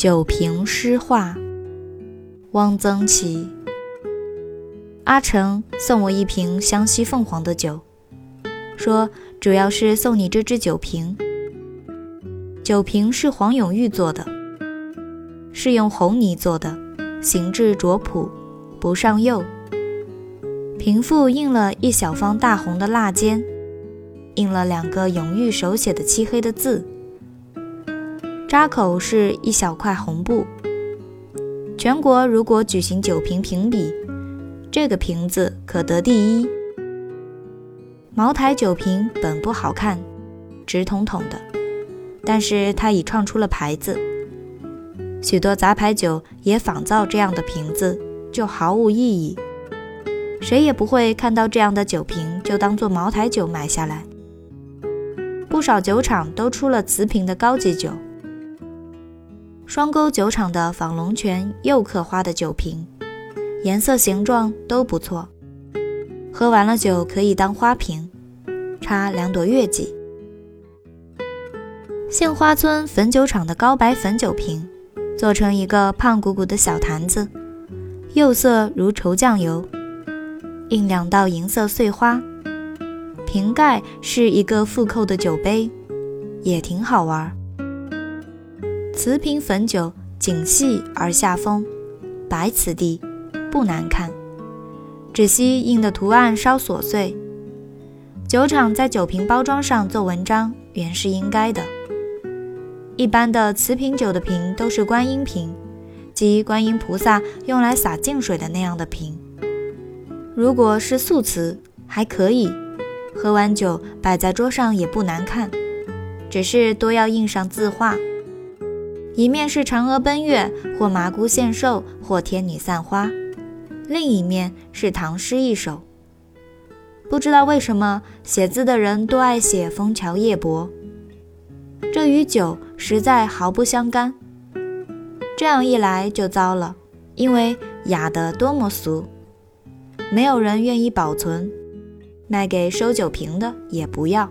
酒瓶诗画，汪曾祺。阿成送我一瓶湘西凤凰的酒，说主要是送你这只酒瓶。酒瓶是黄永玉做的，是用红泥做的，形制拙朴，不上釉。瓶腹印了一小方大红的蜡笺，印了两个永玉手写的漆黑的字。扎口是一小块红布。全国如果举行酒瓶评比，这个瓶子可得第一。茅台酒瓶本不好看，直筒筒的，但是它已创出了牌子。许多杂牌酒也仿造这样的瓶子，就毫无意义。谁也不会看到这样的酒瓶就当做茅台酒买下来。不少酒厂都出了瓷瓶的高级酒。双沟酒厂的仿龙泉釉刻花的酒瓶，颜色形状都不错，喝完了酒可以当花瓶，插两朵月季。杏花村汾酒厂的高白汾酒瓶，做成一个胖鼓鼓的小坛子，釉色如稠酱油，印两道银色碎花，瓶盖是一个复扣的酒杯，也挺好玩。瓷瓶汾酒紧细而下风，白瓷地，不难看，只惜印的图案稍琐碎。酒厂在酒瓶包装上做文章，原是应该的。一般的瓷瓶酒的瓶都是观音瓶，即观音菩萨用来洒净水的那样的瓶。如果是素瓷，还可以，喝完酒摆在桌上也不难看，只是多要印上字画。一面是嫦娥奔月，或麻姑献寿，或天女散花；另一面是唐诗一首。不知道为什么写字的人都爱写枫桥夜泊，这与酒实在毫不相干。这样一来就糟了，因为雅得多么俗，没有人愿意保存，卖给收酒瓶的也不要。